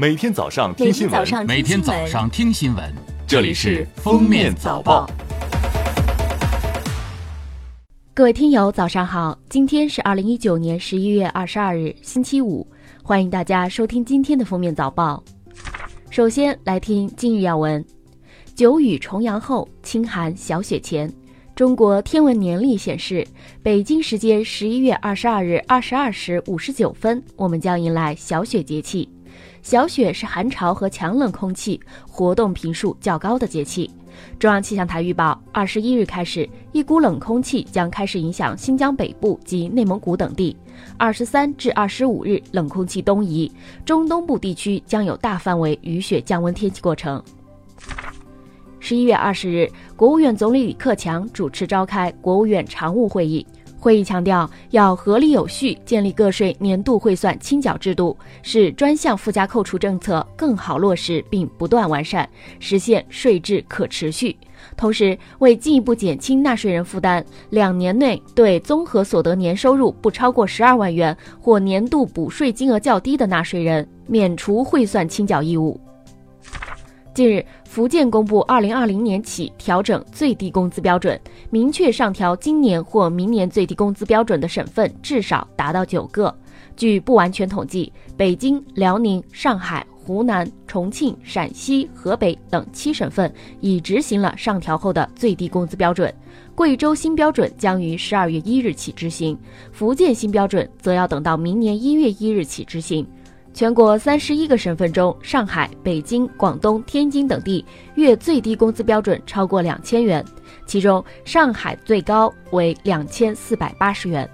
每天早上听新闻，每天早上听新闻，这里是《封面早报》。各位听友，早上好！今天是二零一九年十一月二十二日，星期五，欢迎大家收听今天的《封面早报》。首先来听今日要闻：九雨重阳后，清寒小雪前。中国天文年历显示，北京时间十一月二十二日二十二时五十九分，我们将迎来小雪节气。小雪是寒潮和强冷空气活动频数较高的节气。中央气象台预报，二十一日开始，一股冷空气将开始影响新疆北部及内蒙古等地。二十三至二十五日，冷空气东移，中东部地区将有大范围雨雪降温天气过程。十一月二十日，国务院总理李克强主持召开国务院常务会议。会议强调，要合理有序建立个税年度汇算清缴制度，使专项附加扣除政策更好落实并不断完善，实现税制可持续。同时，为进一步减轻纳税人负担，两年内对综合所得年收入不超过十二万元或年度补税金额较低的纳税人，免除汇算清缴义务。近日，福建公布，二零二零年起调整最低工资标准，明确上调今年或明年最低工资标准的省份至少达到九个。据不完全统计，北京、辽宁、上海、湖南、重庆、陕西、河北等七省份已执行了上调后的最低工资标准。贵州新标准将于十二月一日起执行，福建新标准则要等到明年一月一日起执行。全国三十一个省份中，上海、北京、广东、天津等地月最低工资标准超过两千元，其中上海最高为两千四百八十元。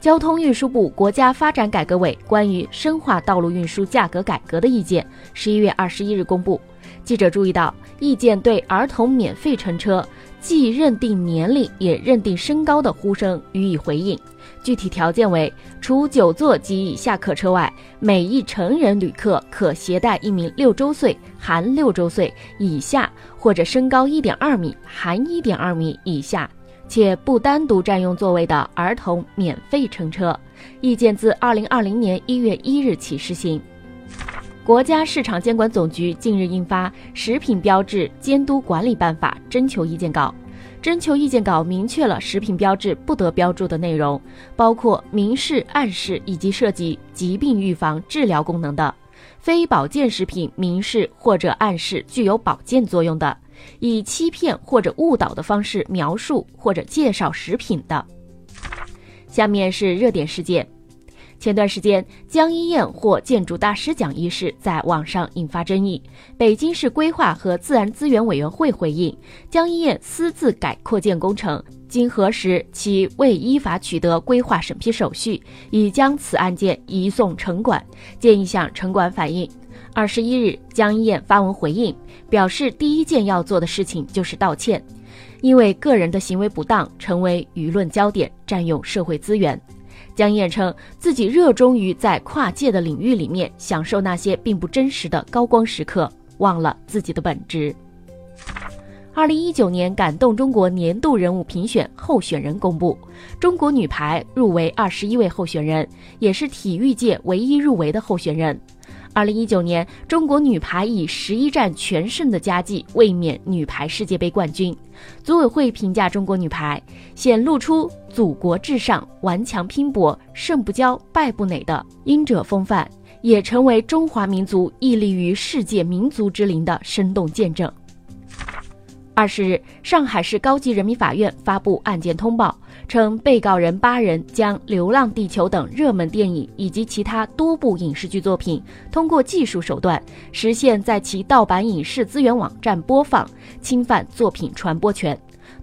交通运输部国家发展改革委关于深化道路运输价格改革的意见，十一月二十一日公布。记者注意到，意见对儿童免费乘车既认定年龄也认定身高的呼声予以回应。具体条件为：除九座及以下客车外，每一成人旅客可携带一名六周岁（含六周岁）以下或者身高一点二米（含一点二米）以下，且不单独占用座位的儿童免费乘车。意见自二零二零年一月一日起施行。国家市场监管总局近日印发《食品标志监督管理办法》征求意见稿。征求意见稿明确了食品标志不得标注的内容，包括明示、暗示以及涉及疾病预防、治疗功能的非保健食品，明示或者暗示具有保健作用的，以欺骗或者误导的方式描述或者介绍食品的。下面是热点事件。前段时间，江一燕获建筑大师奖一事在网上引发争议。北京市规划和自然资源委员会回应，江一燕私自改扩建工程，经核实其未依法取得规划审批手续，已将此案件移送城管，建议向城管反映。二十一日，江一燕发文回应，表示第一件要做的事情就是道歉，因为个人的行为不当，成为舆论焦点，占用社会资源。江一燕称自己热衷于在跨界的领域里面享受那些并不真实的高光时刻，忘了自己的本质。二零一九年感动中国年度人物评选候选人公布，中国女排入围二十一位候选人，也是体育界唯一入围的候选人。二零一九年，中国女排以十一战全胜的佳绩卫冕女排世界杯冠军。组委会评价中国女排显露出祖国至上、顽强拼搏、胜不骄、败不馁的英者风范，也成为中华民族屹立于世界民族之林的生动见证。二十日，上海市高级人民法院发布案件通报，称被告人八人将《流浪地球》等热门电影以及其他多部影视剧作品，通过技术手段实现在其盗版影视资源网站播放，侵犯作品传播权，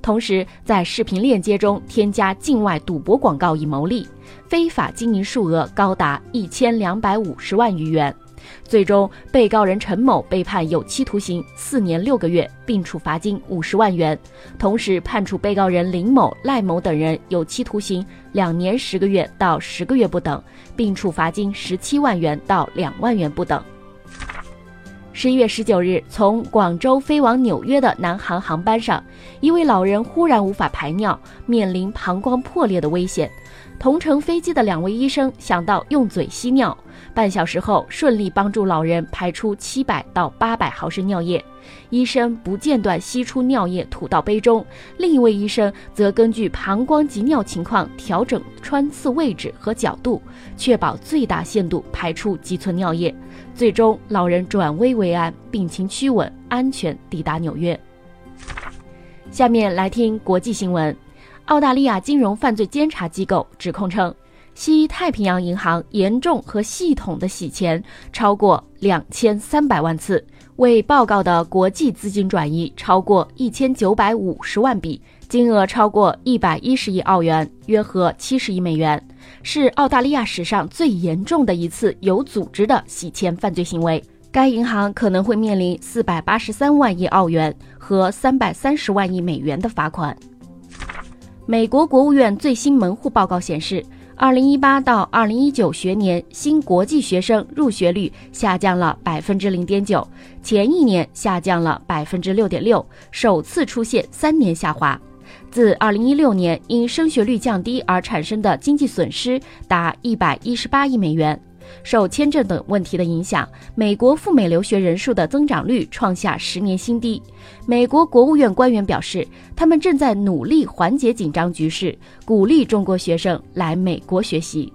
同时在视频链接中添加境外赌博广告以牟利，非法经营数额高达一千两百五十万余元。最终，被告人陈某被判有期徒刑四年六个月，并处罚金五十万元；同时判处被告人林某、赖某等人有期徒刑两年十个月到十个月不等，并处罚金十七万元到两万元不等。十一月十九日，从广州飞往纽约的南航航班上，一位老人忽然无法排尿，面临膀胱破裂的危险。同乘飞机的两位医生想到用嘴吸尿，半小时后顺利帮助老人排出七百到八百毫升尿液。医生不间断吸出尿液吐到杯中，另一位医生则根据膀胱及尿情况调整穿刺位置和角度，确保最大限度排出积存尿液。最终，老人转危为安，病情趋稳，安全抵达纽约。下面来听国际新闻。澳大利亚金融犯罪监察机构指控称，西太平洋银行严重和系统的洗钱超过两千三百万次，未报告的国际资金转移超过一千九百五十万笔，金额超过一百一十亿澳元，约合七十亿美元，是澳大利亚史上最严重的一次有组织的洗钱犯罪行为。该银行可能会面临四百八十三万亿澳元和三百三十万亿美元的罚款。美国国务院最新门户报告显示，二零一八到二零一九学年新国际学生入学率下降了百分之零点九，前一年下降了百分之六点六，首次出现三年下滑。自二零一六年因升学率降低而产生的经济损失达一百一十八亿美元。受签证等问题的影响，美国赴美留学人数的增长率创下十年新低。美国国务院官员表示，他们正在努力缓解紧张局势，鼓励中国学生来美国学习。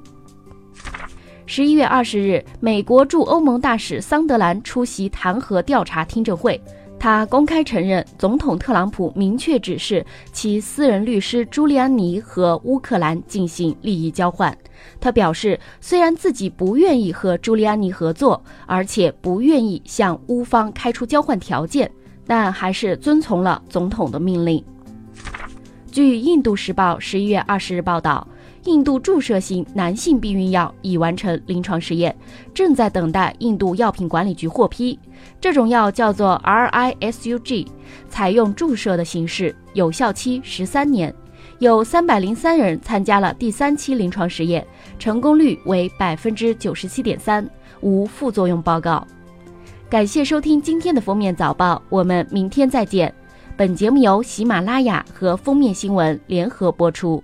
十一月二十日，美国驻欧盟大使桑德兰出席弹劾调查听证会。他公开承认，总统特朗普明确指示其私人律师朱利安尼和乌克兰进行利益交换。他表示，虽然自己不愿意和朱利安尼合作，而且不愿意向乌方开出交换条件，但还是遵从了总统的命令。据《印度时报》十一月二十日报道。印度注射型男性避孕药已完成临床试验，正在等待印度药品管理局获批。这种药叫做 RISUG，采用注射的形式，有效期十三年。有三百零三人参加了第三期临床实验，成功率为百分之九十七点三，无副作用报告。感谢收听今天的封面早报，我们明天再见。本节目由喜马拉雅和封面新闻联合播出。